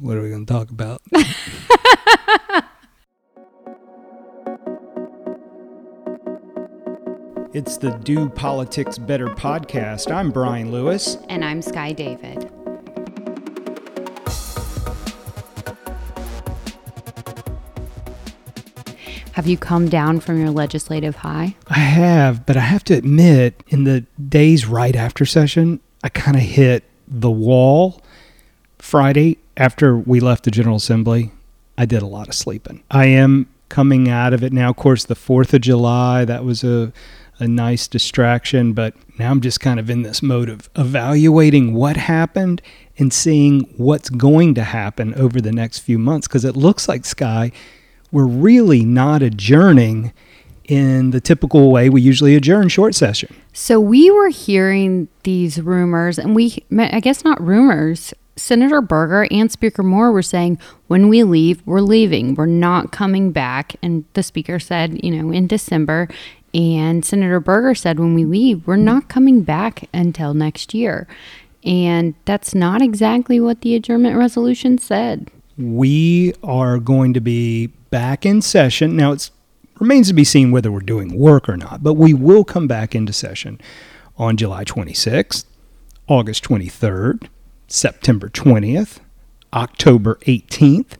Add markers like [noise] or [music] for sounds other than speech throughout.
What are we going to talk about? [laughs] it's the Do Politics Better podcast. I'm Brian Lewis. And I'm Skye David. Have you come down from your legislative high? I have, but I have to admit, in the days right after session, I kind of hit the wall. Friday, after we left the General Assembly, I did a lot of sleeping. I am coming out of it now. Of course, the 4th of July, that was a, a nice distraction, but now I'm just kind of in this mode of evaluating what happened and seeing what's going to happen over the next few months because it looks like Skye, we're really not adjourning in the typical way we usually adjourn short session. So we were hearing these rumors, and we, I guess not rumors. Senator Berger and Speaker Moore were saying, when we leave, we're leaving. We're not coming back. And the Speaker said, you know, in December. And Senator Berger said, when we leave, we're not coming back until next year. And that's not exactly what the adjournment resolution said. We are going to be back in session. Now, it remains to be seen whether we're doing work or not, but we will come back into session on July 26th, August 23rd, September 20th, October 18th,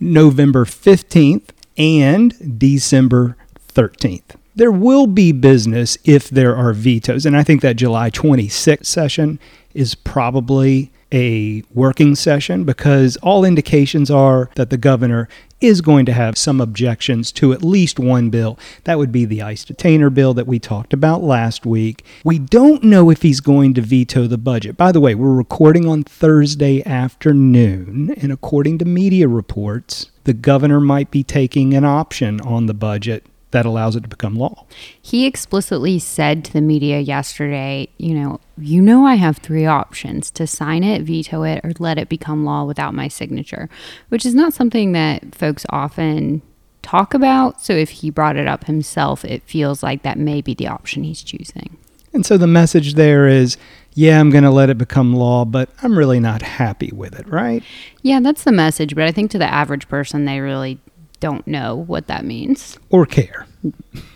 November 15th, and December 13th. There will be business if there are vetoes, and I think that July 26th session is probably a working session because all indications are that the governor is going to have some objections to at least one bill. That would be the ICE detainer bill that we talked about last week. We don't know if he's going to veto the budget. By the way, we're recording on Thursday afternoon, and according to media reports, the governor might be taking an option on the budget that allows it to become law. He explicitly said to the media yesterday, you know, you know I have three options to sign it, veto it, or let it become law without my signature, which is not something that folks often talk about. So if he brought it up himself, it feels like that may be the option he's choosing. And so the message there is, yeah, I'm going to let it become law, but I'm really not happy with it, right? Yeah, that's the message. But I think to the average person, they really don't know what that means or care.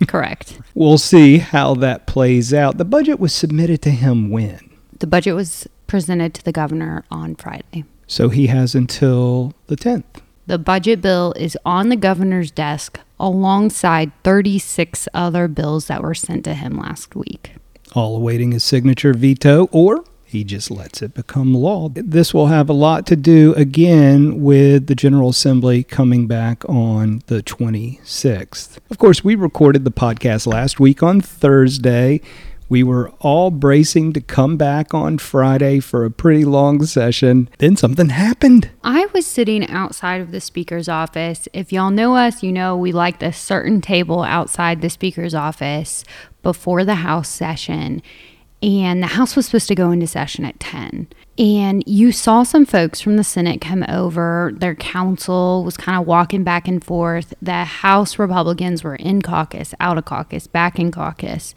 Correct. [laughs] we'll see how that plays out. The budget was submitted to him when? The budget was presented to the governor on Friday. So he has until the 10th. The budget bill is on the governor's desk alongside 36 other bills that were sent to him last week. All awaiting his signature veto or he just lets it become law. This will have a lot to do again with the General Assembly coming back on the 26th. Of course, we recorded the podcast last week on Thursday. We were all bracing to come back on Friday for a pretty long session. Then something happened. I was sitting outside of the speaker's office. If y'all know us, you know we like this certain table outside the speaker's office before the House session and the House was supposed to go into session at 10. And you saw some folks from the Senate come over. Their counsel was kind of walking back and forth. The House Republicans were in caucus, out of caucus, back in caucus.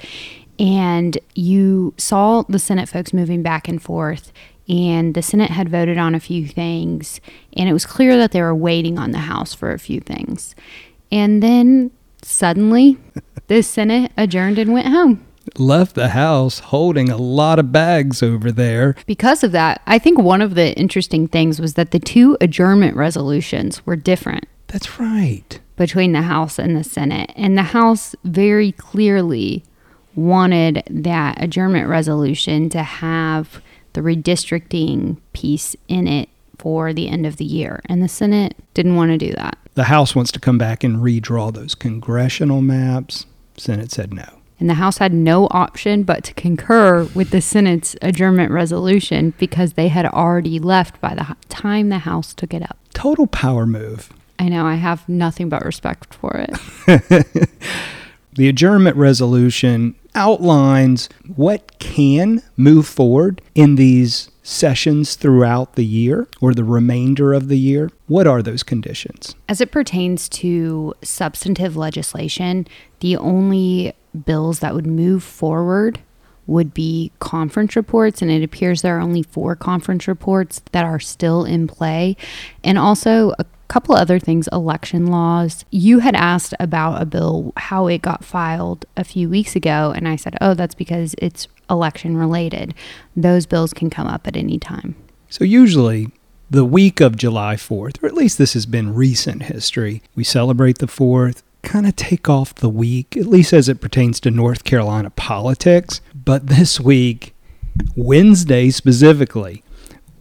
And you saw the Senate folks moving back and forth. And the Senate had voted on a few things. And it was clear that they were waiting on the House for a few things. And then suddenly, [laughs] the Senate adjourned and went home left the house holding a lot of bags over there. Because of that, I think one of the interesting things was that the two adjournment resolutions were different. That's right. Between the House and the Senate. And the House very clearly wanted that adjournment resolution to have the redistricting piece in it for the end of the year. And the Senate didn't want to do that. The House wants to come back and redraw those congressional maps. Senate said no and the House had no option but to concur with the Senate's adjournment resolution because they had already left by the time the House took it up. Total power move. I know, I have nothing but respect for it. [laughs] [laughs] the adjournment resolution outlines what can move forward in these sessions throughout the year or the remainder of the year? What are those conditions? As it pertains to substantive legislation, the only bills that would move forward would be conference reports, and it appears there are only four conference reports that are still in play. And also, a couple other things election laws. You had asked about a bill, how it got filed a few weeks ago, and I said, oh, that's because it's election related. Those bills can come up at any time. So, usually, the week of July 4th, or at least this has been recent history, we celebrate the 4th, kind of take off the week, at least as it pertains to North Carolina politics. But this week, Wednesday specifically,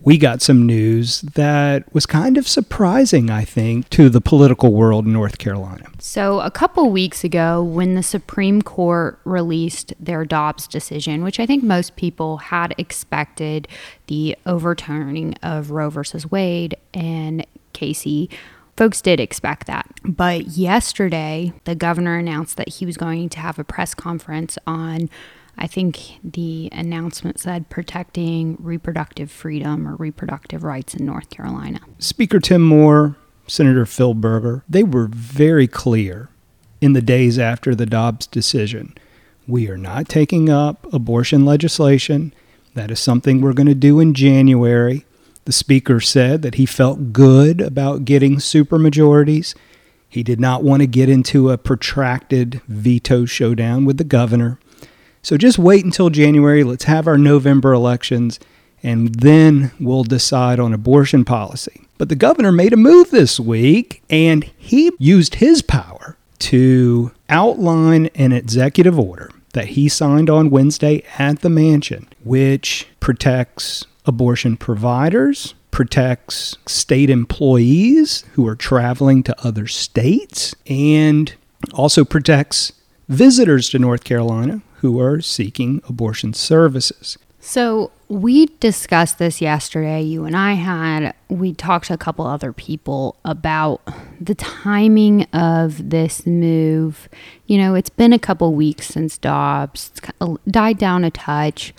we got some news that was kind of surprising, I think, to the political world in North Carolina. So, a couple weeks ago, when the Supreme Court released their Dobbs decision, which I think most people had expected the overturning of Roe versus Wade and Casey, folks did expect that. But yesterday, the governor announced that he was going to have a press conference on I think the announcement said protecting reproductive freedom or reproductive rights in North Carolina. Speaker Tim Moore, Senator Phil Berger, they were very clear in the days after the Dobbs decision. We are not taking up abortion legislation. That is something we're going to do in January. The speaker said that he felt good about getting supermajorities. He did not want to get into a protracted veto showdown with the governor. So just wait until January. Let's have our November elections, and then we'll decide on abortion policy. But the governor made a move this week, and he used his power to outline an executive order that he signed on Wednesday at the mansion, which protects abortion providers, protects state employees who are traveling to other states, and also protects visitors to North Carolina who are seeking abortion services. So, we discussed this yesterday. You and I had, we talked to a couple other people about the timing of this move. You know, it's been a couple weeks since Dobbs it's died down a touch.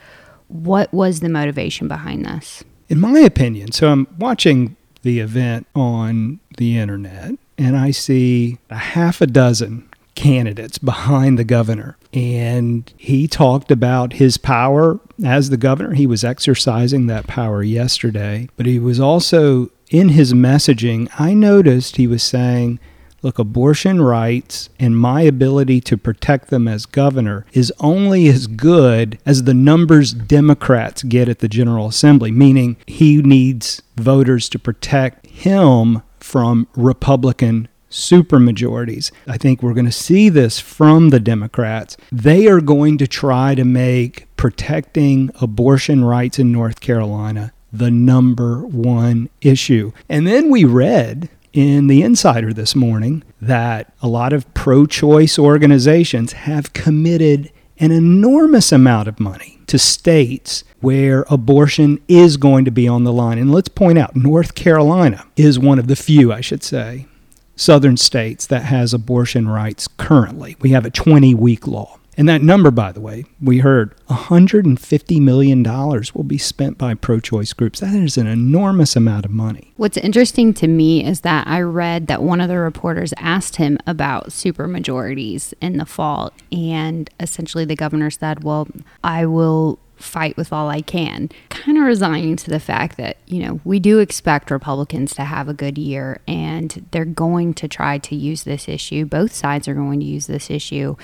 What was the motivation behind this? In my opinion, so I'm watching the event on the internet and I see a half a dozen candidates behind the governor. And he talked about his power as the governor. He was exercising that power yesterday, but he was also in his messaging. I noticed he was saying, Look, abortion rights and my ability to protect them as governor is only as good as the numbers Democrats get at the General Assembly, meaning he needs voters to protect him from Republican supermajorities. I think we're going to see this from the Democrats. They are going to try to make protecting abortion rights in North Carolina the number one issue. And then we read in the Insider this morning that a lot of pro choice organizations have committed an enormous amount of money to states where abortion is going to be on the line. And let's point out, North Carolina is one of the few, I should say, southern states that has abortion rights currently. We have a 20 week law. And that number, by the way, we heard $150 million will be spent by pro choice groups. That is an enormous amount of money. What's interesting to me is that I read that one of the reporters asked him about supermajorities in the fall. And essentially, the governor said, Well, I will fight with all I can. Kind of resigning to the fact that, you know, we do expect Republicans to have a good year and they're going to try to use this issue. Both sides are going to use this issue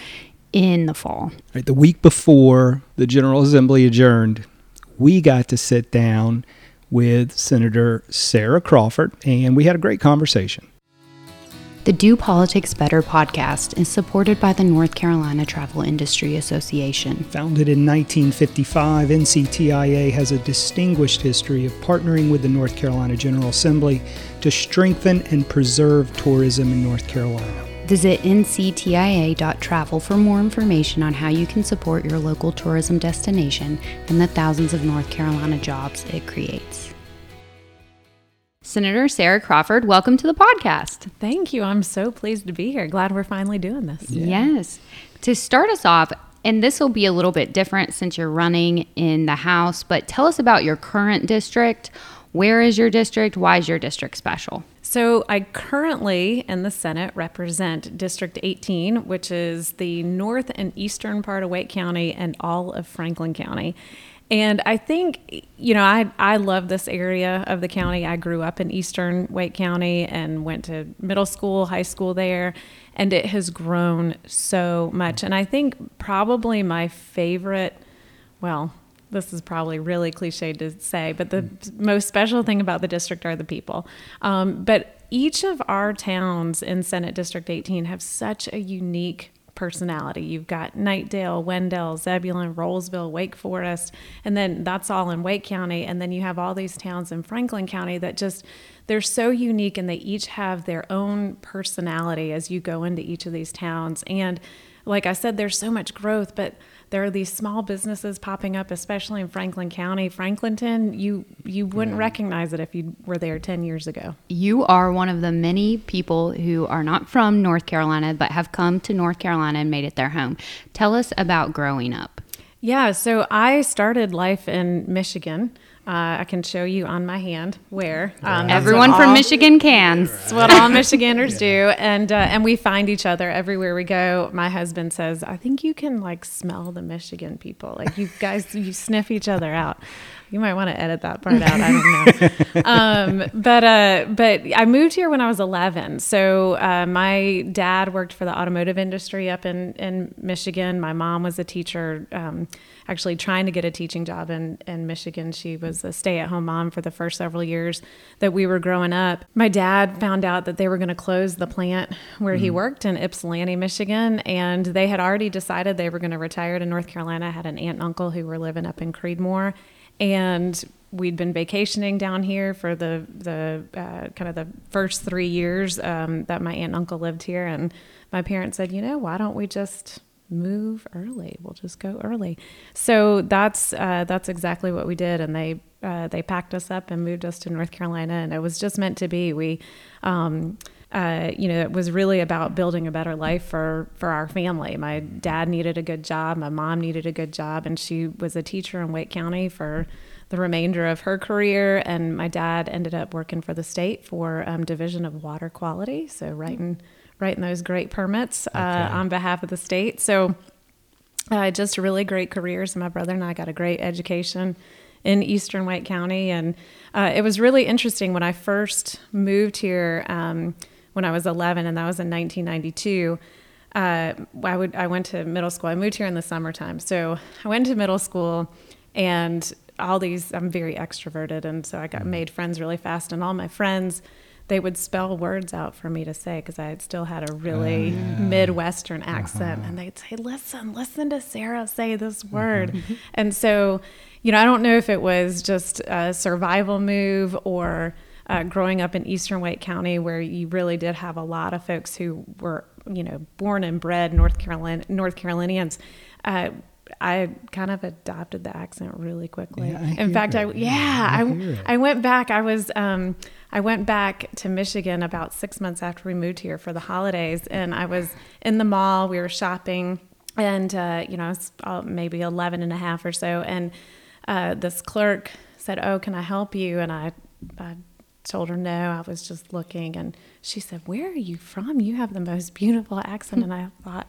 in the fall. Right, the week before the General Assembly adjourned, we got to sit down with Senator Sarah Crawford and we had a great conversation. The Do Politics Better podcast is supported by the North Carolina Travel Industry Association. Founded in 1955, NCTIA has a distinguished history of partnering with the North Carolina General Assembly to strengthen and preserve tourism in North Carolina. Visit nctia.travel for more information on how you can support your local tourism destination and the thousands of North Carolina jobs it creates. Senator Sarah Crawford, welcome to the podcast. Thank you. I'm so pleased to be here. Glad we're finally doing this. Yeah. Yes. To start us off, and this will be a little bit different since you're running in the House, but tell us about your current district. Where is your district? Why is your district special? So I currently in the Senate represent District 18, which is the north and eastern part of Wake County and all of Franklin County. And I think, you know, I, I love this area of the county. I grew up in eastern Wake County and went to middle school, high school there, and it has grown so much. And I think probably my favorite, well, this is probably really cliched to say, but the most special thing about the district are the people. Um, but each of our towns in Senate District 18 have such a unique personality. You've got Knightdale, Wendell, Zebulon, Rolesville, Wake Forest, and then that's all in Wake County. And then you have all these towns in Franklin County that just they're so unique and they each have their own personality as you go into each of these towns. And like I said, there's so much growth, but there are these small businesses popping up, especially in Franklin County. Franklinton, you you wouldn't yeah. recognize it if you were there 10 years ago. You are one of the many people who are not from North Carolina, but have come to North Carolina and made it their home. Tell us about growing up. Yeah, so I started life in Michigan. Uh, I can show you on my hand where um, everyone from all, Michigan can. That's what all Michiganders yeah. do, and uh, and we find each other everywhere we go. My husband says, "I think you can like smell the Michigan people. Like you guys, you sniff each other out." You might want to edit that part out. I don't know. [laughs] um, but uh, but I moved here when I was 11. So uh, my dad worked for the automotive industry up in in Michigan. My mom was a teacher. Um, actually trying to get a teaching job in, in Michigan. She was a stay at home mom for the first several years that we were growing up. My dad found out that they were going to close the plant where mm he worked in Ypsilanti, Michigan, and they had already decided they were going to retire to North Carolina. I had an aunt and uncle who were living up in Creedmoor and we'd been vacationing down here for the the uh, kind of the first three years um, that my aunt and uncle lived here, and my parents said, you know, why don't we just move early? We'll just go early. So that's uh, that's exactly what we did, and they uh, they packed us up and moved us to North Carolina, and it was just meant to be. We. Um, uh, you know, it was really about building a better life for for our family. My dad needed a good job, my mom needed a good job, and she was a teacher in Wake County for the remainder of her career. And my dad ended up working for the state for um, Division of Water Quality, so writing writing those great permits uh, on behalf of the state. So uh, just really great careers. My brother and I got a great education in Eastern Wake County, and uh, it was really interesting when I first moved here. Um, when I was 11, and that was in 1992. Uh, I would I went to middle school. I moved here in the summertime, so I went to middle school, and all these I'm very extroverted, and so I got mm-hmm. made friends really fast. And all my friends, they would spell words out for me to say because I had still had a really uh, Midwestern accent, uh-huh. and they'd say, "Listen, listen to Sarah say this uh-huh. word," mm-hmm. and so, you know, I don't know if it was just a survival move or uh, growing up in Eastern Wake County, where you really did have a lot of folks who were, you know, born and bred North Carolina North Carolinians. Uh, I kind of adopted the accent really quickly. Yeah, in fact, it. I yeah, I, I, I, went back. I was um, I went back to Michigan about six months after we moved here for the holidays, and I was in the mall. We were shopping, and uh, you know, I was uh, maybe 11 and a half or so, and uh, this clerk said, "Oh, can I help you?" And I, I told her no, I was just looking. And she said, Where are you from? You have the most beautiful accent. and I thought,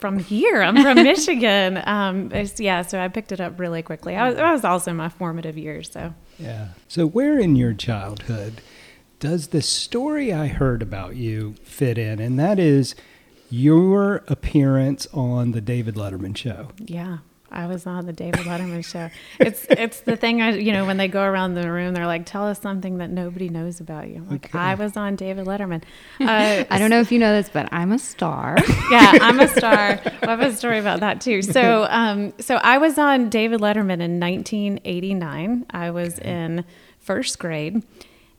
from here. I'm from Michigan. [laughs] Um, yeah, so I picked it up really quickly. I was, that was also my formative years. So, yeah. So, where in your childhood does the story I heard about you fit in? And that is your appearance on the David Letterman show. Yeah. I was on the David Letterman show. It's it's the thing I you know when they go around the room they're like tell us something that nobody knows about you. like okay. I was on David Letterman. [laughs] Uh, I don't know if you know this, but I'm a star. [laughs] yeah, I'm a star. I have a story about that too. So um so I was on David Letterman in 1989. I was okay. in first grade,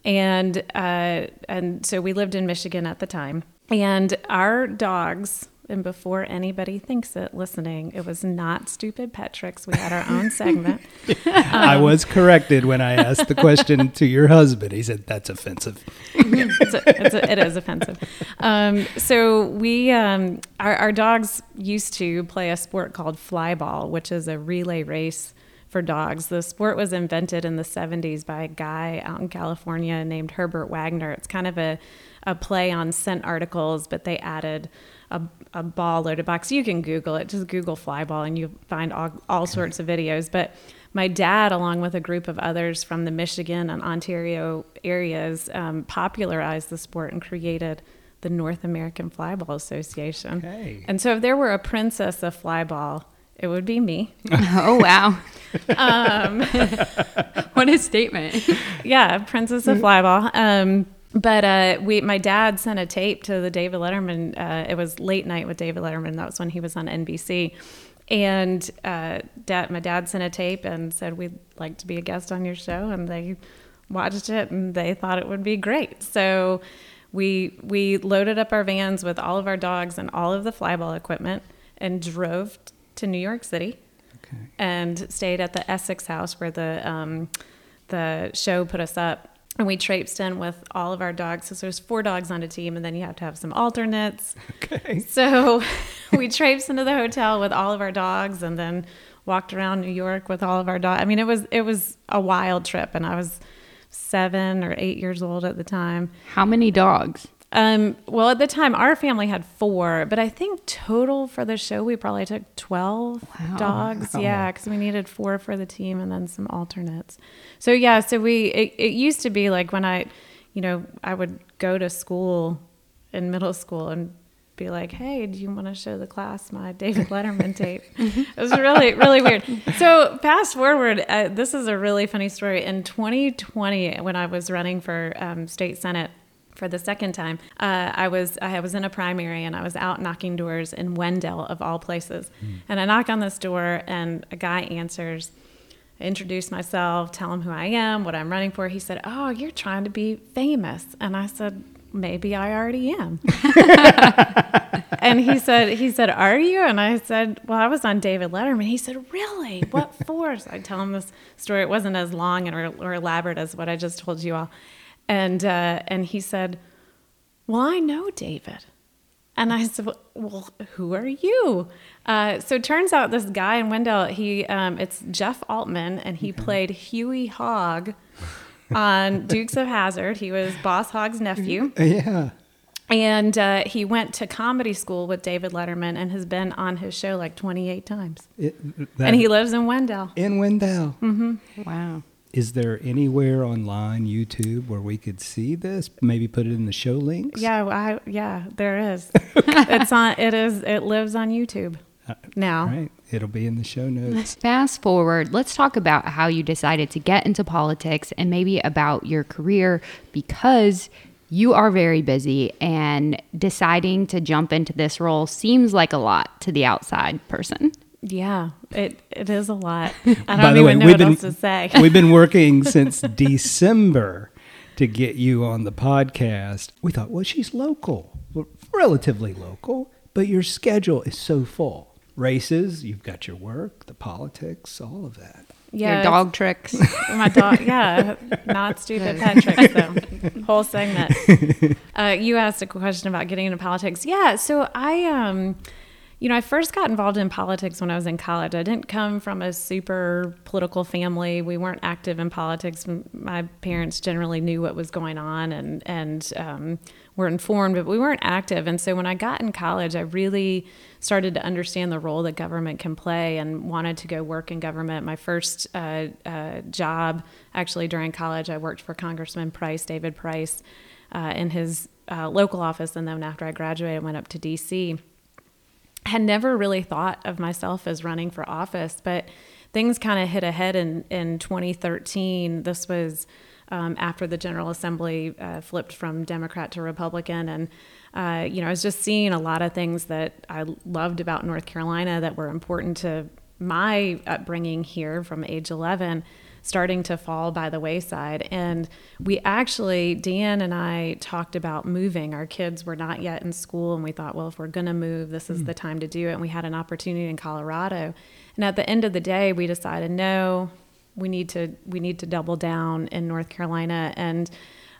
and uh and so we lived in Michigan at the time, and our dogs and before anybody thinks it listening, it was not stupid pet tricks. We had our own segment. [laughs] um, I was corrected when I asked the question to your husband. He said, that's offensive. [laughs] it's a, it's a, it is offensive. Um, so we, um, our, our dogs used to play a sport called flyball, which is a relay race for dogs. The sport was invented in the 70s by a guy out in California named Herbert Wagner. It's kind of a, a play on scent articles, but they added a, a ball loaded box. You can Google it, just Google fly ball, and you find all, all sorts of videos. But my dad, along with a group of others from the Michigan and Ontario areas, um, popularized the sport and created the North American Flyball Association. Okay. And so if there were a princess of flyball, it would be me. [laughs] oh wow. Um, [laughs] [laughs] what a statement. yeah, Princess of Flyball. Um, but uh, we, my dad sent a tape to the David Letterman. Uh, it was late night with David Letterman. That was when he was on NBC. And uh, dad, my dad sent a tape and said we'd like to be a guest on your show, and they watched it and they thought it would be great. So we we loaded up our vans with all of our dogs and all of the flyball equipment and drove to New York City Okay. and stayed at the Essex House where the um, the show put us up. And we traipsed in with all of our dogs. So there's four dogs on a team, and then you have to have some alternates. [laughs] Okay. So [laughs] we traipsed into the hotel with all of our dogs, and then walked around New York with all of our dogs. I mean, it was it was a wild trip, and I was seven or eight years old at the time. How many dogs? Um, well, at the time, our family had four, but I think total for the show, we probably took 12 Wow. dogs. Wow. Yeah, because we needed four for the team and then some alternates. So, yeah, so we, it, it used to be like when I, you know, I would go to school in middle school and be like, hey, do you want to show the class my David Letterman tape? [laughs] it was really, really weird. So, fast forward, uh, this is a really funny story. In 2020, when I was running for um, state senate, for the second time, uh, I was I was in a primary and I was out knocking doors in Wendell of all places, and I knock on this door and a guy answers. I introduce myself, tell him who I am, what I'm running for. He said, "Oh, you're trying to be famous," and I said, "Maybe I already am." [laughs] and he said, "He said, are you?" And I said, "Well, I was on David Letterman." He said, "Really? What [laughs] for?" So I tell him this story. It wasn't as long and or, or elaborate as what I just told you all. And uh, and he said, "Well, I know David." And I said, "Well, who are you?" Uh, so it turns out this guy in Wendell, he um, it's Jeff Altman, and he played Hughie Hogg on [laughs] Dukes of Hazzard. He was Boss Hogg's nephew, Yeah. and uh, he went to comedy school with David Letterman, and has been on his show like 28 times. It, that, and he lives in Wendell. in Wendell. Wow. Is there anywhere online, YouTube, where we could see this? Maybe put it in the show links. Yeah, I, yeah, there is. [laughs] it's on. It is. It lives on YouTube uh, now. Right. It'll be in the show notes. Fast forward, let's talk about how you decided to get into politics and maybe about your career because you are very busy and deciding to jump into this role seems like a lot to the outside person. Yeah, it it is a lot. [laughs] I don't the way, even know we've what been- else to say. [laughs] We've been working [laughs] since December to get you on the podcast. We thought, well, she's local, relatively local, but your schedule is so full. Races, you've got your work, the politics, all of that. Yeah, your dog tricks. My dog, yeah, not stupid pet tricks though. Whole segment. Uh, you asked a question about getting into politics. Yeah, so I, um, you know, I first got involved in politics when I was in college. I didn't come from a super political family. We weren't active in politics. My parents generally knew what was going on and and um, were informed, but we weren't active. And so when I got in college, I really started to understand the role that government can play and wanted to go work in government. My first uh, uh, job, actually during college, I worked for Congressman Price, David Price, uh, in his uh, local office, and then after I graduated, I went up to D.C. Had never really thought of myself as running for office, but things kind of hit ahead in in 2013. This was um, after the General Assembly uh, flipped from Democrat to Republican, and uh, you know, I was just seeing a lot of things that I loved about North Carolina that were important to my upbringing here from age 11 starting to fall by the wayside. And we actually, Dan and I talked about moving. Our kids were not yet in school, and we thought, well, if we're going to move, this is the time to do it. And we had an opportunity in Colorado. And at the end of the day, we decided, no, we need to we need to double down in North Carolina and.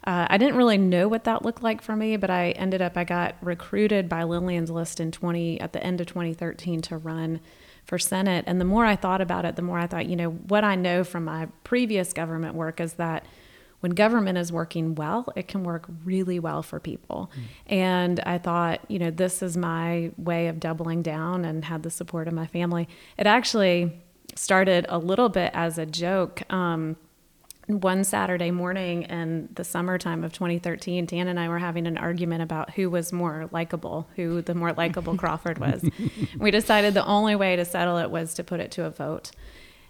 Uh, I didn't really know what that looked like for me, but I ended up I got recruited by Lillian's List in 20 at the end of 2013 to run for Senate. And the more I thought about it, the more I thought, you know, what I know from my previous government work is that when government is working well, it can work really well for people. Mm. And I thought, you know, this is my way of doubling down and had the support of my family. It actually started a little bit as a joke. Um, one Saturday morning in the summertime of 2013, Dan and I were having an argument about who was more likable, who the more likable [laughs] Crawford was. we decided the only way to settle it was to put it to a vote.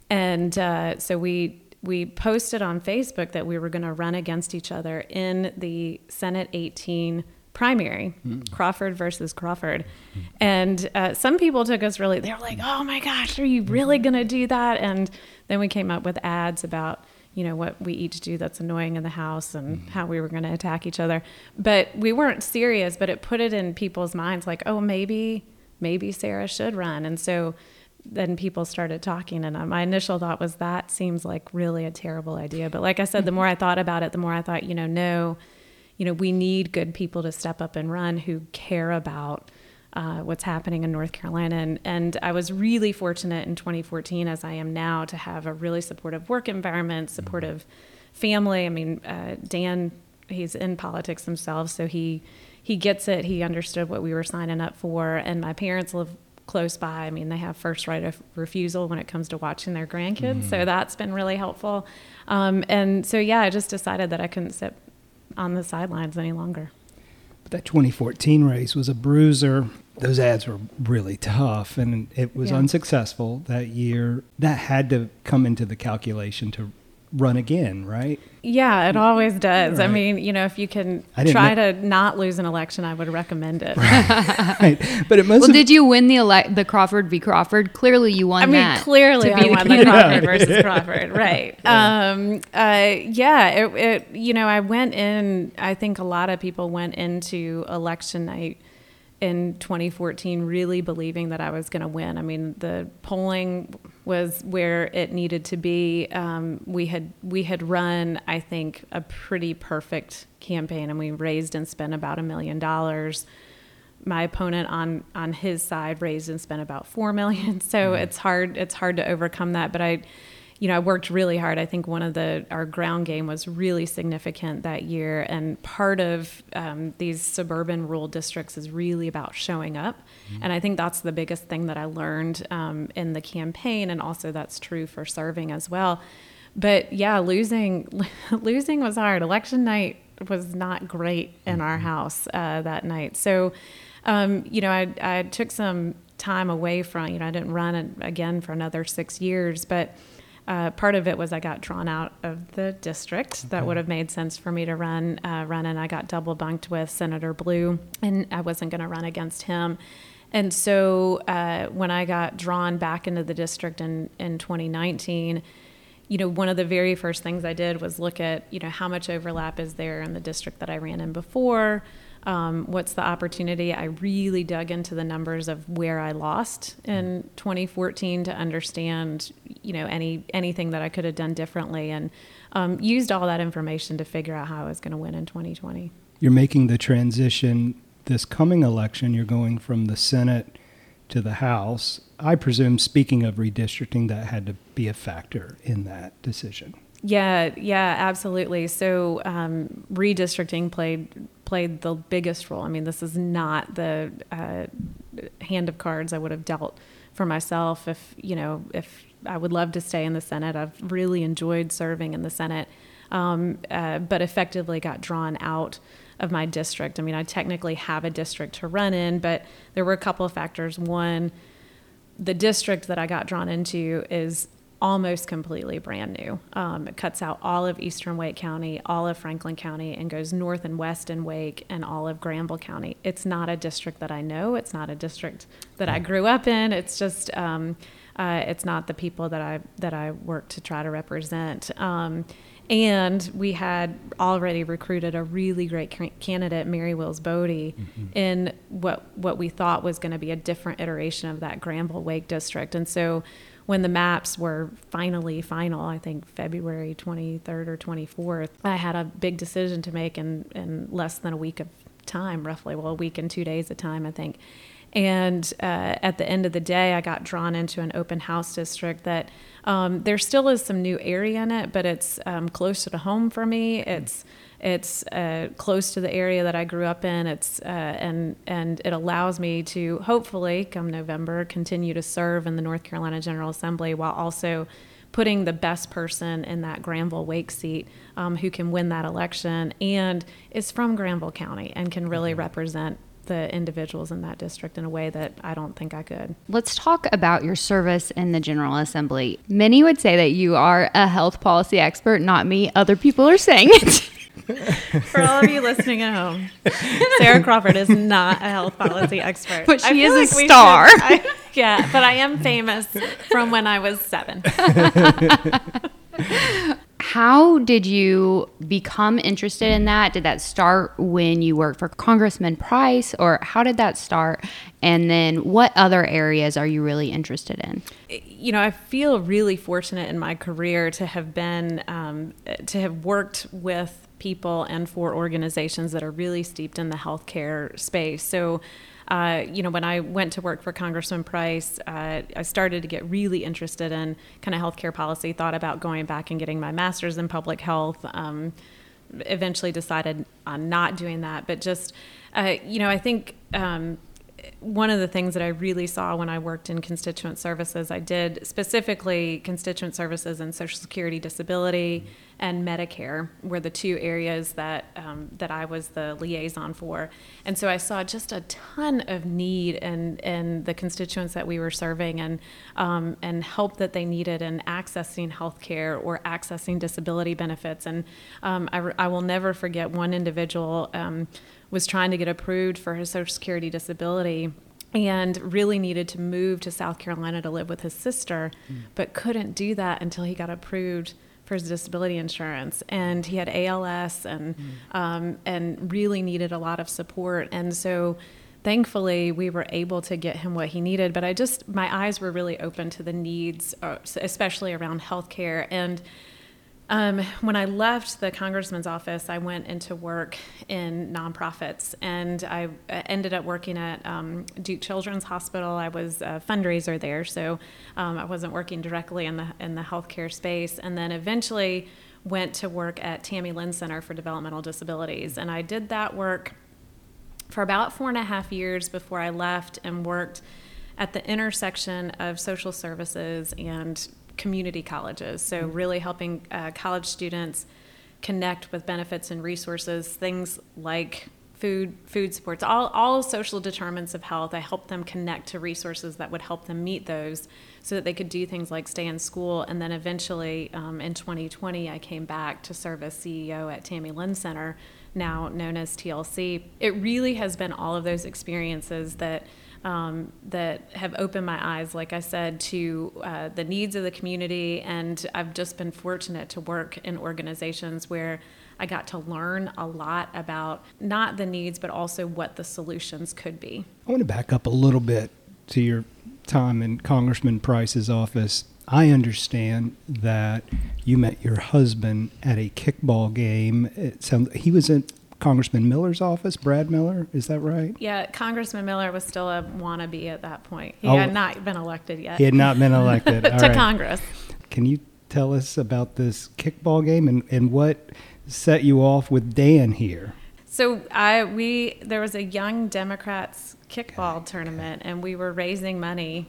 And uh, so we we posted on Facebook that we were going to run against each other in the Senate 18 primary, mm. Crawford versus Crawford. Mm. And uh, some people took us really, they were like, oh my gosh, are you really going to do that? And then we came up with ads about you know what we each do that's annoying in the house and mm. how we were going to attack each other. But we weren't serious but it put it in people's minds like oh maybe maybe sarah should run. And so then people started talking and uh, my initial thought was that seems like really a terrible idea. But like i said the more i thought about it the more i thought you know no you know we need good people to step up and run who care about uh, what's happening in North Carolina. And, and I was really fortunate in 2014, as I am now, to have a really supportive work environment, supportive family. I mean, uh, Dan, he's in politics himself, so he he gets it. He understood what we were signing up for, and my parents live close by. I mean, they have first right of refusal when it comes to watching their grandkids, mm-hmm. so that's been really helpful. Um, and so, yeah, I just decided that I couldn't sit on the sidelines any longer. That 2014 race was a bruiser those ads were really tough and it was yeah. unsuccessful that year. That had to come into the calculation to run again, right? Yeah, it always does. Right. I mean, you know, if you can try know. to not lose an election, I would recommend it. right. [laughs] But it must Well, did you win the ele- the Crawford v. Crawford? Clearly you won I mean, clearly I won the, the Crawford [laughs] versus Crawford, [laughs] right. Yeah. Um, uh, yeah, it, it, you know, I went in, I think a lot of people went into election night – in 2014 really believing that I was going to win. I mean, the polling was where it needed to be. Um, we had we had run, I think, a pretty perfect campaign, and we raised and spent about a million dollars. My opponent on on his side raised and spent about four million. [laughs] So mm-hmm. it's hard it's hard to overcome that. But I you know, I worked really hard. I think one of the our ground game was really significant that year, and part of um, these suburban rural districts is really about showing up. Mm-hmm. And I think that's the biggest thing that I learned um, in the campaign, and also that's true for serving as well. But yeah, losing [laughs] losing was hard. Election night was not great in our mm-hmm. house uh, that night. So, um, you know, I, I took some time away from, you know, I didn't run again for another six years, but uh, part of it was I got drawn out of the district. Okay. That would have made sense for me to run, uh, run, and I got double bunked with Senator Blue, and I wasn't going to run against him. And so uh, when I got drawn back into the district in, in 2019, you know, one of the very first things I did was look at, you know, how much overlap is there in the district that I ran in before um, what's the opportunity? I really dug into the numbers of where I lost in 2014 to understand, you know, any anything that I could have done differently, and um, used all that information to figure out how I was going to win in 2020. You're making the transition this coming election. You're going from the Senate to the House. I presume, speaking of redistricting, that had to be a factor in that decision. Yeah, yeah, absolutely. So um, redistricting played played the biggest role. I mean, this is not the uh, hand of cards I would have dealt for myself if, you know, if I would love to stay in the Senate. I've really enjoyed serving in the Senate, um, uh, but effectively got drawn out of my district. I mean, I technically have a district to run in, but there were a couple of factors. One, the district that I got drawn into is almost completely brand new. Um, it cuts out all of eastern Wake County, all of Franklin County, and goes north and west in Wake and all of Granville County. It's not a district that I know. It's not a district that I grew up in. It's just um, uh, it's not the people that I that I work to try to represent. Um, and we had already recruited a really great candidate, Mary Wills Bode, mm-hmm. in what what we thought was going to be a different iteration of that Granville Wake district, and so when the maps were finally final, I think February 23rd or 24th, I had a big decision to make in, in less than a week of time, roughly, well, a week and two days of time, I think. And uh, at the end of the day, I got drawn into an open house district that um, there still is some new area in it, but it's um, closer to home for me. It's it's uh, close to the area that I grew up in. It's uh, and and it allows me to hopefully come November continue to serve in the North Carolina General Assembly while also putting the best person in that Granville Wake seat um, who can win that election and is from Granville County and can really represent the individuals in that district in a way that I don't think I could. Let's talk about your service in the General Assembly. Many would say that you are a health policy expert, not me. Other people are saying it. [laughs] [laughs] For all of you listening at home, [laughs] Sarah Crawford is not a health policy expert, But she is a star. should- I- yeah, but I am famous from when I was seven. [laughs] How did you become interested in that? Did that start when you worked for Congressman Price, or how did that start? And then what other areas are you really interested in? you know, I feel really fortunate in my career to have been, um, to have worked with people and for organizations that are really steeped in the healthcare space. So, uh, you know, when I went to work for Congressman Price, uh, I started to get really interested in kind of healthcare policy, thought about going back and getting my master's in public health. Um, eventually decided on not doing that, but just, uh, you know, I think um, one of the things that I really saw when I worked in constituent services, I did specifically constituent services and Social Security disability and Medicare were the two areas that um, that I was the liaison for, and so I saw just a ton of need and and the constituents that we were serving and um, and help that they needed in accessing health care or accessing disability benefits, and um, I, I will never forget one individual um, was trying to get approved for his Social Security disability and really needed to move to South Carolina to live with his sister, but couldn't do that until he got approved for his disability insurance. And he had ALS and um, and really needed a lot of support. And so thankfully we were able to get him what he needed. But I just my eyes were really open to the needs, uh, especially around healthcare and. Um, when I left the congressman's office, I went into work in nonprofits, and I uh, ended up working at um, Duke Children's Hospital. I was a fundraiser there, so um, I wasn't working directly in the in the healthcare space. And then eventually went to work at Tammy Lynn Center for Developmental Disabilities, and I did that work for about four and a half years before I left and worked at the intersection of social services and community colleges. So, really helping uh, college students connect with benefits and resources, things like food, food supports, all, all social determinants of health. I helped them connect to resources that would help them meet those so that they could do things like stay in school. And then eventually um, in 2020, I came back to serve as CEO at Tammy Lynn Center, now known as TLC. It really has been all of those experiences that um, that have opened my eyes, like I said, to uh, the needs of the community. And I've just been fortunate to work in organizations where I got to learn a lot about not the needs, but also what the solutions could be. I want to back up a little bit to your time in Congressman Price's office. I understand that you met your husband at a kickball game. It sounds he was in Congressman Miller's office, Brad Miller. Is that right? Yeah, Congressman Miller was still a wannabe at that point. He Oh. had not been elected yet He had not been elected. [laughs] To right. Congress. Can you tell us about this kickball game and, and what set you off with Dan here? So I we there was a young Democrats kickball tournament, and we were raising money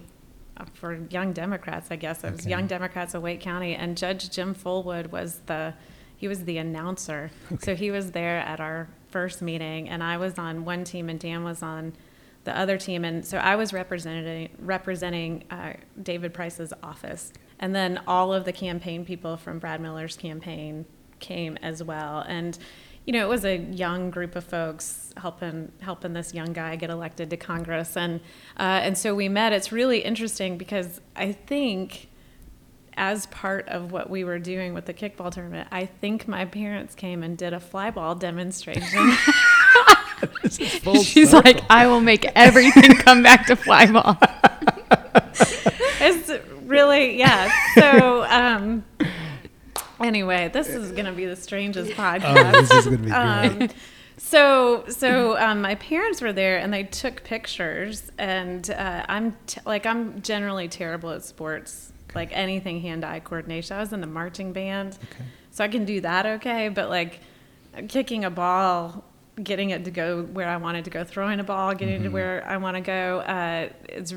for young Democrats. I guess it was Okay. Young Democrats of Wake County, and Judge Jim Fullwood was the he was the announcer. So he was there at our first meeting, and I was on one team, and Dan was on the other team, and so I was representing representing uh, David Price's office, and then all of the campaign people from Brad Miller's campaign came as well, and you know it was a young group of folks helping helping this young guy get elected to Congress, and uh, and so we met. It's really interesting because I think as part of what we were doing with the kickball tournament, I think my parents came and did a flyball demonstration. [laughs] She's like, I will make everything come back to flyball. [laughs] it's really yeah. So um, anyway, this is going to be the strangest podcast. Oh, this is going to be great. Um, So, so um, my parents were there and they took pictures, and uh, I'm t- like I'm generally terrible at sports, like anything hand-eye coordination. I was in the marching band, Okay. so I can do that okay, but like kicking a ball, getting it to go where I wanted to go, throwing a ball, getting Mm-hmm. to where I want to go, uh, it's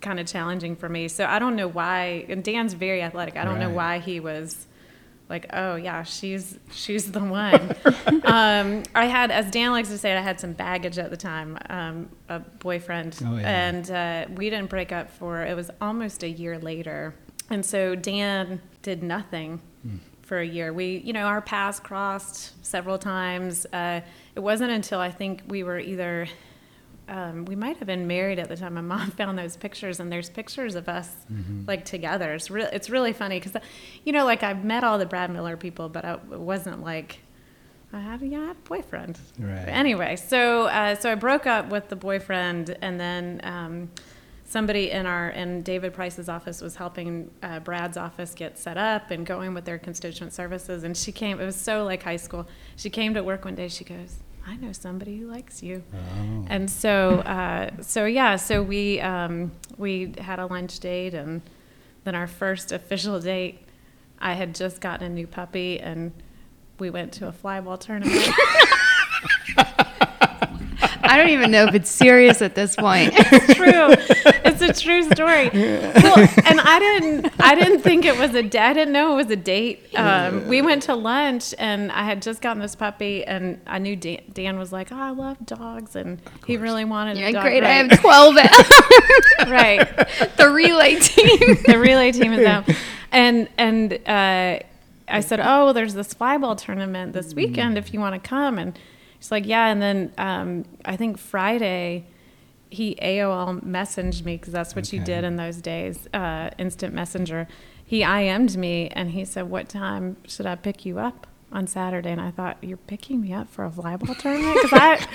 kind of challenging for me. So I don't know why. And Dan's very athletic. I don't know why he was like, oh yeah, she's she's the one. [laughs] um, I had, as Dan likes to say, I had some baggage at the time, um, a boyfriend, Oh, yeah. and uh, we didn't break up for it was almost a year later, and so Dan did nothing for a year. We, you know, our paths crossed several times. Uh, it wasn't until I think we were either. Um, we might have been married at the time. My mom [laughs] found those pictures, and there's pictures of us like together. It's really, it's really funny because, you know, like I've met all the Brad Miller people, but I, it wasn't like I had, yeah, I had a boyfriend. Right. Anyway, so uh, so I broke up with the boyfriend, and then um, somebody in our in David Price's office was helping uh, Brad's office get set up and going with their constituent services. And she came. It was so like high school. She came to work one day. She goes, "I know somebody who likes you." Oh. And so, uh, so yeah, so we um, we had a lunch date, and then our first official date, I had just gotten a new puppy, and we went to a flyball tournament. [laughs] I don't even know if it's serious at this point. [laughs] it's true. It's a true story. Well, and I didn't I didn't think it was a date. I didn't know it was a date. Um, we went to lunch and I had just gotten this puppy and I knew Dan, Dan was like, "Oh, I love dogs," and he really wanted Yeah, a dog. great. I right. have 12 [laughs] right. the relay team. [laughs] the relay team is out. And and uh, I said, oh, well, there's this flyball tournament this weekend if you want to come. And she's like, yeah. And then um, I think Friday he AOL messaged me because that's what you did in those days, uh, instant messenger. He IM'd me and he said, what time should I pick you up? On Saturday, and I thought you're picking me up for a flyball tournament because I,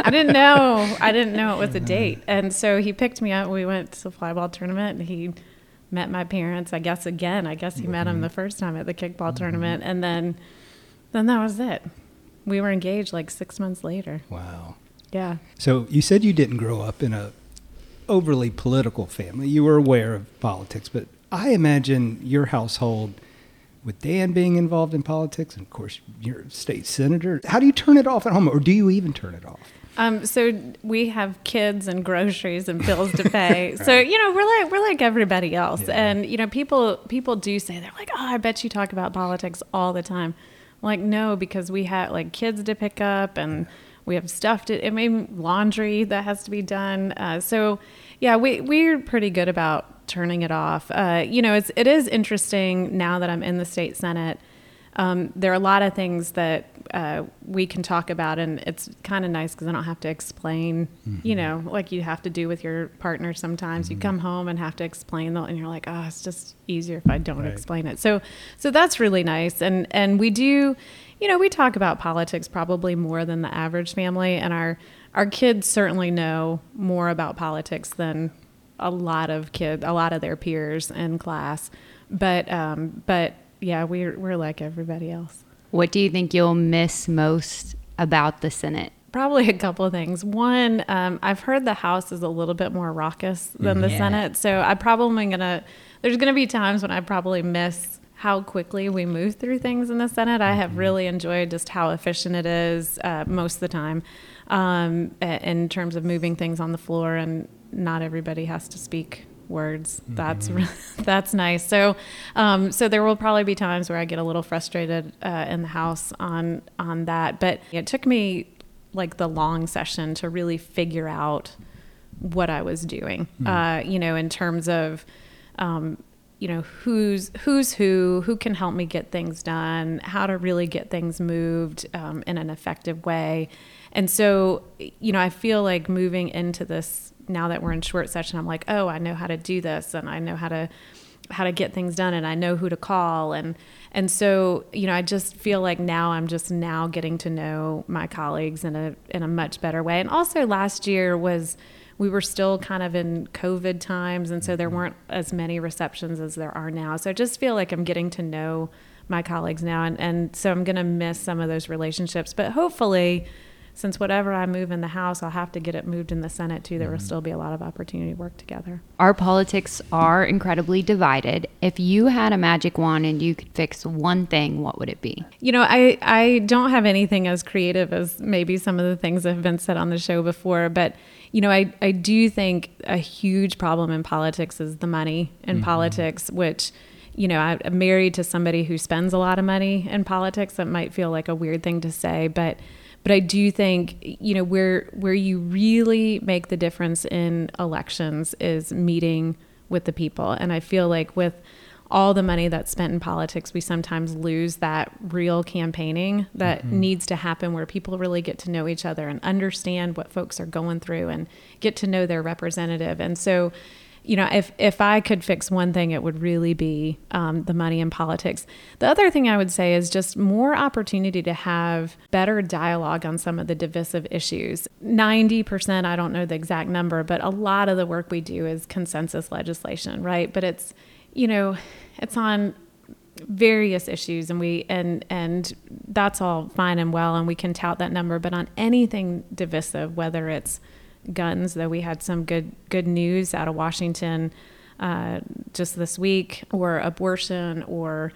I didn't know I didn't know it was a date, and so he picked me up. We went to the flyball tournament, and he met my parents. I guess again, I guess he met him the first time at the kickball tournament, and then, then that was it. We were engaged like six months later. Wow. Yeah. So you said you didn't grow up in a overly political family. You were aware of politics, but I imagine your household, with Dan being involved in politics, and of course you're a state senator. How do you turn it off at home, or do you even turn it off? Um, so we have kids and groceries and bills to [laughs] pay. So you know we're like we're like everybody else, Yeah. and you know people people do say they're like, oh, I bet you talk about politics all the time. Like no, because we had like kids to pick up and we have stuff to. I mean, laundry that has to be done. Uh, so yeah, we we're pretty good about turning it off. Uh, you know, it's it is interesting now that I'm in the state senate um, there are a lot of things that uh, we can talk about, and it's kind of nice because I don't have to explain, you know, like you have to do with your partner sometimes. You come home and have to explain, the, and you're like, oh, it's just easier if I don't Right. explain it. So, so that's really nice, and and we do, you know, we talk about politics probably more than the average family, and our our kids certainly know more about politics than a lot of kids, a lot of their peers in class, but um, but yeah, we're we're like everybody else. What do you think you'll miss most about the Senate? Probably a couple of things. One, um, I've heard the House is a little bit more raucous than the Yeah. Senate, so I probably am gonna. There's gonna be times when I probably miss how quickly we move through things in the Senate. I have really enjoyed just how efficient it is uh, most of the time, um, in terms of moving things on the floor, and not everybody has to speak words. That's re- [laughs] that's nice. So, um, so there will probably be times where I get a little frustrated uh, in the house on on that. But it took me like the long session to really figure out what I was doing. Uh, you know, in terms of um, you know who's who's who, who can help me get things done, how to really get things moved um, in an effective way. And so, you know, I feel like moving into this now that we're in short session, I'm like, oh, I know how to do this, and I know how to how to get things done, and I know who to call, and and so you know, I just feel like now I'm just now getting to know my colleagues in a in a much better way. And also, last year was we were still kind of in COVID times, and so there mm-hmm. weren't as many receptions as there are now. So I just feel like I'm getting to know my colleagues now, and, and so I'm going to miss some of those relationships. But hopefully, since whatever I move in the House, I'll have to get it moved in the Senate too. There will still be a lot of opportunity to work together. Our politics are incredibly divided. If you had a magic wand and you could fix one thing, what would it be? You know, I, I don't have anything as creative as maybe some of the things that have been said on the show before, but you know, I, I do think a huge problem in politics is the money in mm-hmm. politics, which, you know, I, I'm married to somebody who spends a lot of money in politics. That might feel like a weird thing to say, but but I do think you know where where you really make the difference in elections is meeting with the people, and I feel like with all the money that's spent in politics, we sometimes lose that real campaigning that mm-hmm. needs to happen where people really get to know each other and understand what folks are going through and get to know their representative. And so, you know, if if I could fix one thing, it would really be um, the money in politics. The other thing I would say is just more opportunity to have better dialogue on some of the divisive issues. Ninety percent, I don't know the exact number, but a lot of the work we do is consensus legislation, right? But it's, you know, it's on various issues and we and and that's all fine and well and we can tout that number but on anything divisive whether it's guns, though we had some good good news out of Washington uh, just this week, or abortion, or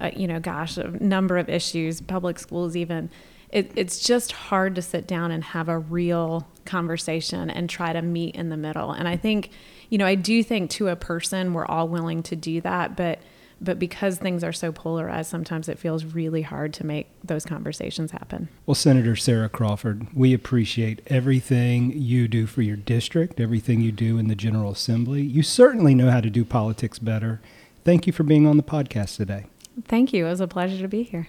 uh, you know, gosh, a number of issues, public schools even. It, it's just hard to sit down and have a real conversation and try to meet in the middle. And I think, you know, I do think to a person we're all willing to do that, but but because things are so polarized, sometimes it feels really hard to make those conversations happen. Well, Senator Sarah Crawford, we appreciate everything you do for your district, everything you do in the General Assembly. You certainly know how to do politics better. Thank you for being on the podcast today. Thank you. It was a pleasure to be here.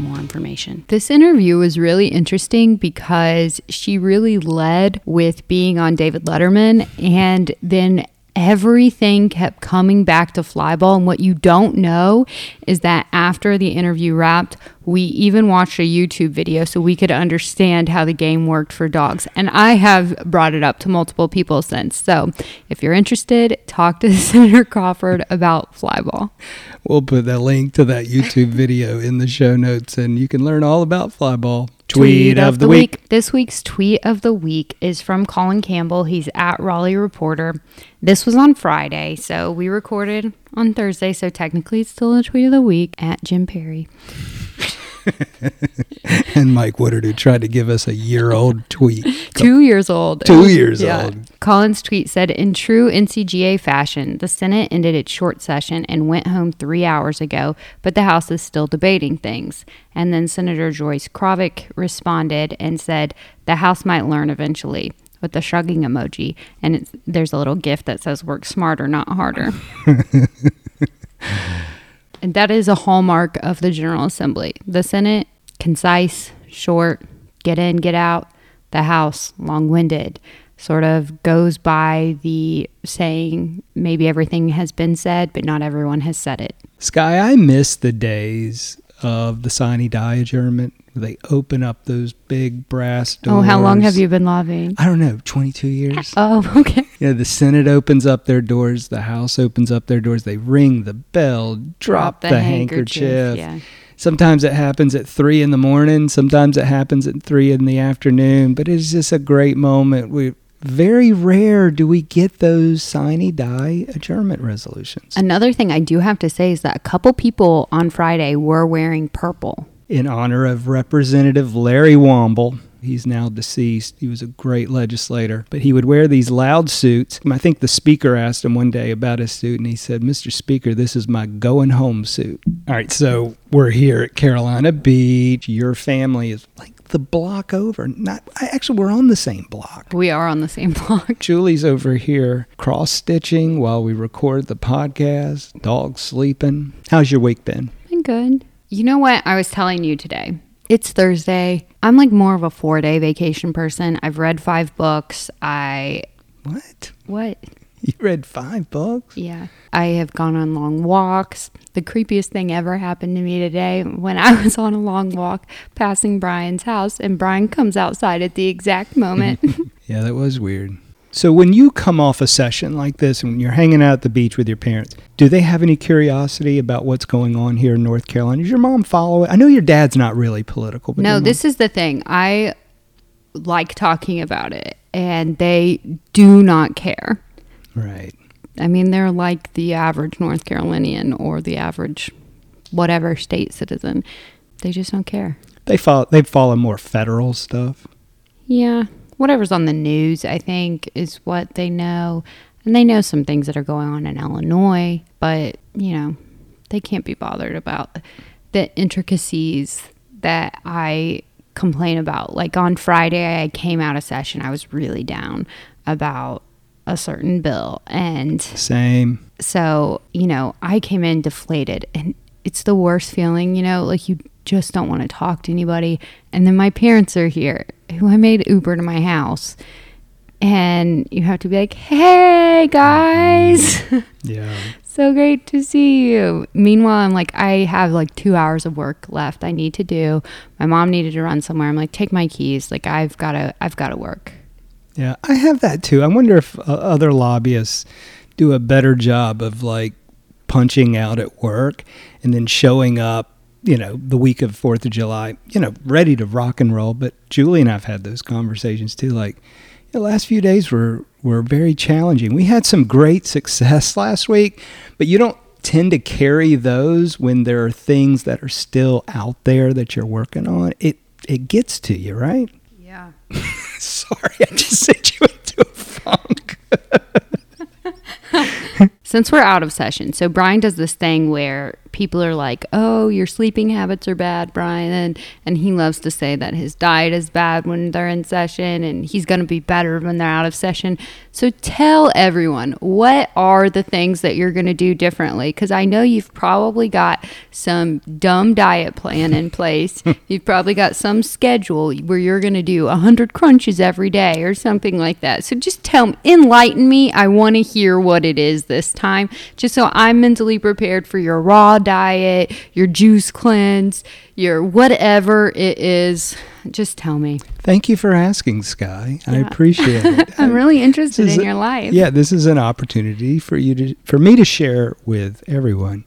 more information. This interview was really interesting because she really led with being on David Letterman and then everything kept coming back to flyball. And what you don't know is that after the interview wrapped, we even watched a YouTube video so we could understand how the game worked for dogs. And I have brought it up to multiple people since. So if you're interested, talk to [laughs] Senator Crawford about flyball. We'll put that link to that YouTube video in the show notes and you can learn all about flyball. Tweet, of, the week. week. This week's tweet of the week is from Colin Campbell. He's at Raleigh Reporter. This was on Friday, so we recorded on Thursday, so technically it's still a tweet of the week at Jim Perry. [laughs] and Mike Woodard, who tried to give us a year old tweet. Two years old. Two years yeah. old. Colin's tweet said In true NCGA fashion, the Senate ended its short session and went home three hours ago, but the House is still debating things. And then Senator Joyce Krawiec responded and said, The House might learn eventually with the shrugging emoji. And there's a little gift that says, Work smarter, not harder. [laughs] And that is a hallmark of the General Assembly. The Senate, concise, short, get in, get out. The House, long winded, sort of goes by the saying maybe everything has been said, but not everyone has said it. Skye, I miss the days of the sine die adjournment they open up those big brass doors. Oh, how long have you been lobbying? I don't know, 22 years. [laughs] Oh, okay. Yeah, the Senate opens up their doors, the House opens up their doors, they ring the bell, drop, drop the, the, handkerchief. handkerchief. Yeah. Sometimes it happens at three in the morning, sometimes it happens at three in the afternoon, but it's just a great moment. We very rare do we get those sine die adjournment resolutions. Another thing I do have to say is that a couple people on Friday were wearing purple in honor of Representative Larry Womble. He's now deceased. He was a great legislator, but he would wear these loud suits. I think the speaker asked him one day about his suit, and he said, Mr. Speaker, this is my going home suit. All right, so we're here at Carolina Beach. Your family is like the block over. Not actually we're on the same block. We are on the same [laughs] block. Julie's over here cross stitching while we record the podcast. Dog sleeping. How's your week been? Been good. You know what I was telling you today? It's Thursday. I'm like more of a four day vacation person. I've read five books. I. What? What? You read five books? Yeah. I have gone on long walks. The creepiest thing ever happened to me today when I [laughs] was on a long walk passing Brian's house, and Brian comes outside at the exact moment. [laughs] [laughs] Yeah, that was weird. So when you come off a session like this and you're hanging out at the beach with your parents, do they have any curiosity about what's going on here in North Carolina? Does your mom follow it? I know your dad's not really political, but no, this is the thing. I like talking about it, and they do not care. Right. I mean, they're like the average North Carolinian or the average whatever state citizen. They just don't care. They follow they follow more federal stuff. Yeah. Whatever's on the news, I think, is what they know. And they know some things that are going on in Illinois, but, you know, they can't be bothered about the intricacies that I complain about. Like on Friday, I came out of session, I was really down about a certain bill. And Same. so, you know, I came in deflated and it's the worst feeling, you know, like you just don't want to talk to anybody. And then my parents are here, who I made Uber to my house. And you have to be like, hey guys, mm-hmm. [laughs] Yeah. so great to see you. Meanwhile, I'm like, I have like two hours of work left I need to do. My mom needed to run somewhere. I'm like, take my keys. Like, I've got to, I've got to work. Yeah, I have that too. I wonder if uh, other lobbyists do a better job of like punching out at work and then showing up, you know, the week of 4th of July, you know, ready to rock and roll. But Julie and I've had those conversations too. Like, the last few days were, were very challenging. We had some great success last week, but you don't tend to carry those when there are things that are still out there that you're working on. It, it gets to you, right? [laughs] Sorry, I just sent you into a funk. [laughs] Since we're out of session, so Brian does this thing where people are like, "Oh, your sleeping habits are bad, Brian," and and he loves to say that his diet is bad when they're in session, and he's to be better when they're out of session. So tell everyone what are the things that you're going to do differently, because I know you've probably got some dumb diet plan in place. [laughs] you've probably got some schedule where you're going to do hundred crunches every day or something like that. So just tell me, enlighten me. I want to hear what it is this time, just so I'm mentally prepared for your raw diet, your juice cleanse, your whatever it is. Just tell me. Thank you for asking, Skye. I appreciate it. [laughs] I'm really interested in a- your life. Yeah, this is an opportunity for you to for me to share with everyone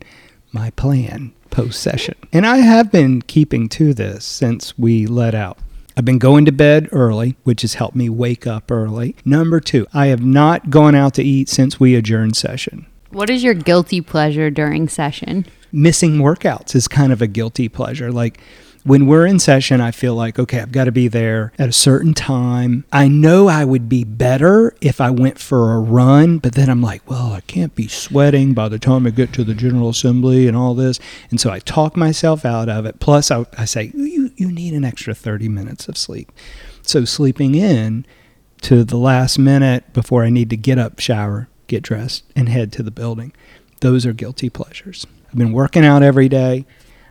my plan post session. And I have been keeping to this since we let out. I've been going to bed early, which has helped me wake up early. Number 2, I have not gone out to eat since we adjourned session. What is your guilty pleasure during session? Missing workouts is kind of a guilty pleasure. Like when we're in session, I feel like, okay, I've got to be there at a certain time. I know I would be better if I went for a run, but then I'm like, well, I can't be sweating by the time I get to the General Assembly and all this. And so I talk myself out of it. Plus, I, I say, you, you need an extra 30 minutes of sleep. So sleeping in to the last minute before I need to get up, shower, get dressed, and head to the building. Those are guilty pleasures. I've been working out every day.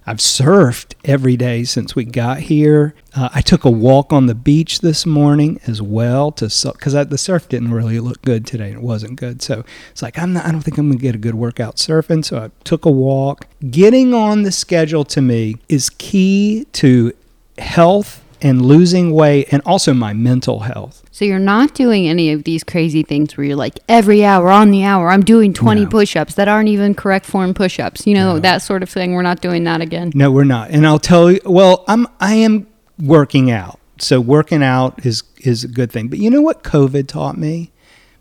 I've surfed every day since we got here. Uh, I took a walk on the beach this morning as well to because the surf didn't really look good today. It wasn't good, so it's like I'm not. I don't think I'm gonna get a good workout surfing. So I took a walk. Getting on the schedule to me is key to health and losing weight, and also my mental health. So you're not doing any of these crazy things where you're like every hour on the hour I'm doing 20 No. push-ups that aren't even correct form push-ups. You know, No. that sort of thing. We're not doing that again. No, we're not. And I'll tell you, well, I'm I am working out. So working out is is a good thing. But you know what COVID taught me?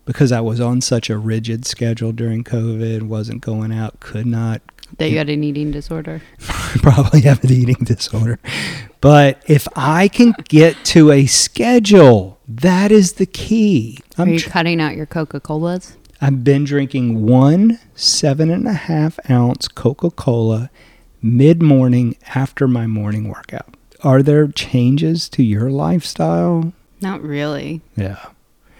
Because I was on such a rigid schedule during COVID, wasn't going out, could not That you had an eating disorder. [laughs] probably have an eating disorder. But if I can get to a schedule, that is the key. Are I'm you tr- cutting out your Coca-Colas? I've been drinking one seven and a half ounce Coca Cola mid morning after my morning workout. Are there changes to your lifestyle? Not really. Yeah.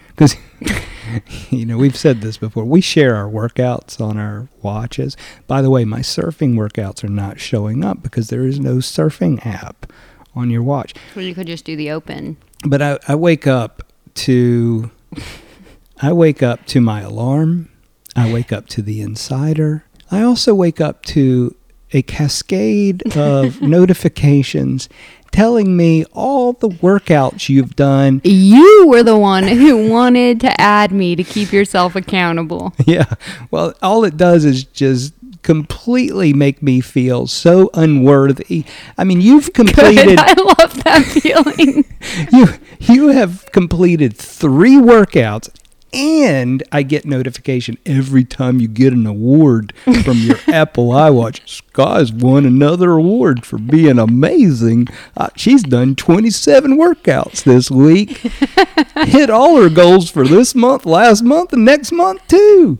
Because, [laughs] you know, we've said this before. We share our workouts on our watches. By the way, my surfing workouts are not showing up because there is no surfing app on your watch. Or you could just do the open. But I, I wake up to I wake up to my alarm. I wake up to the insider. I also wake up to a cascade [laughs] of notifications telling me all the workouts you've done. You were the one who wanted to add me to keep yourself accountable. [laughs] Yeah. Well, all it does is just completely make me feel so unworthy. I mean, you've completed [laughs] Good. I love that [laughs] feeling. you you have completed 3 workouts and I get notification every time you get an award from your [laughs] Apple iWatch. Skye's won another award for being amazing. Uh, she's done 27 workouts this week. Hit all her goals for this month, last month, and next month too.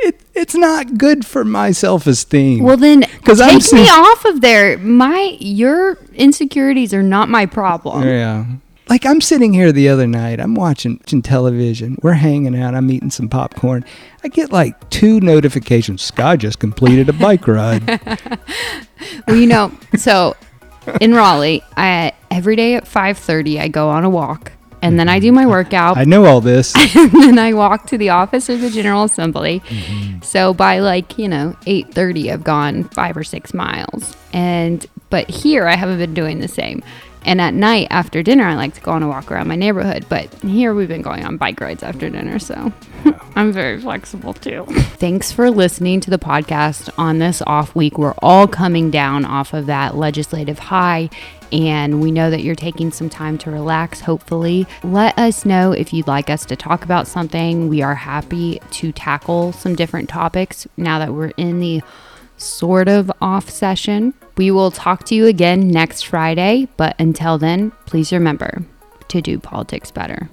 It, it's not good for my self-esteem. Well, then 'Cause I'm take me sis- off of there. My your insecurities are not my problem. Yeah. Like I'm sitting here the other night, I'm watching, watching television. We're hanging out. I'm eating some popcorn. I get like two notifications. Skye just completed a bike ride. [laughs] Well, you know, so in Raleigh, I every day at five thirty I go on a walk, and then I do my workout, I know all this. [laughs] and then I walk to the office or the General Assembly. Mm-hmm. So by like you know eight thirty, I've gone five or six miles, and but here I haven't been doing the same. And at night after dinner, I like to go on a walk around my neighborhood. But here we've been going on bike rides after dinner, so [laughs] I'm very flexible too. Thanks for listening to the podcast on this off week. We're all coming down off of that legislative high, and we know that you're taking some time to relax, hopefully. Let us know if you'd like us to talk about something. We are happy to tackle some different topics now that we're in the sort of off session. We will talk to you again next Friday, but until then, please remember to do politics better.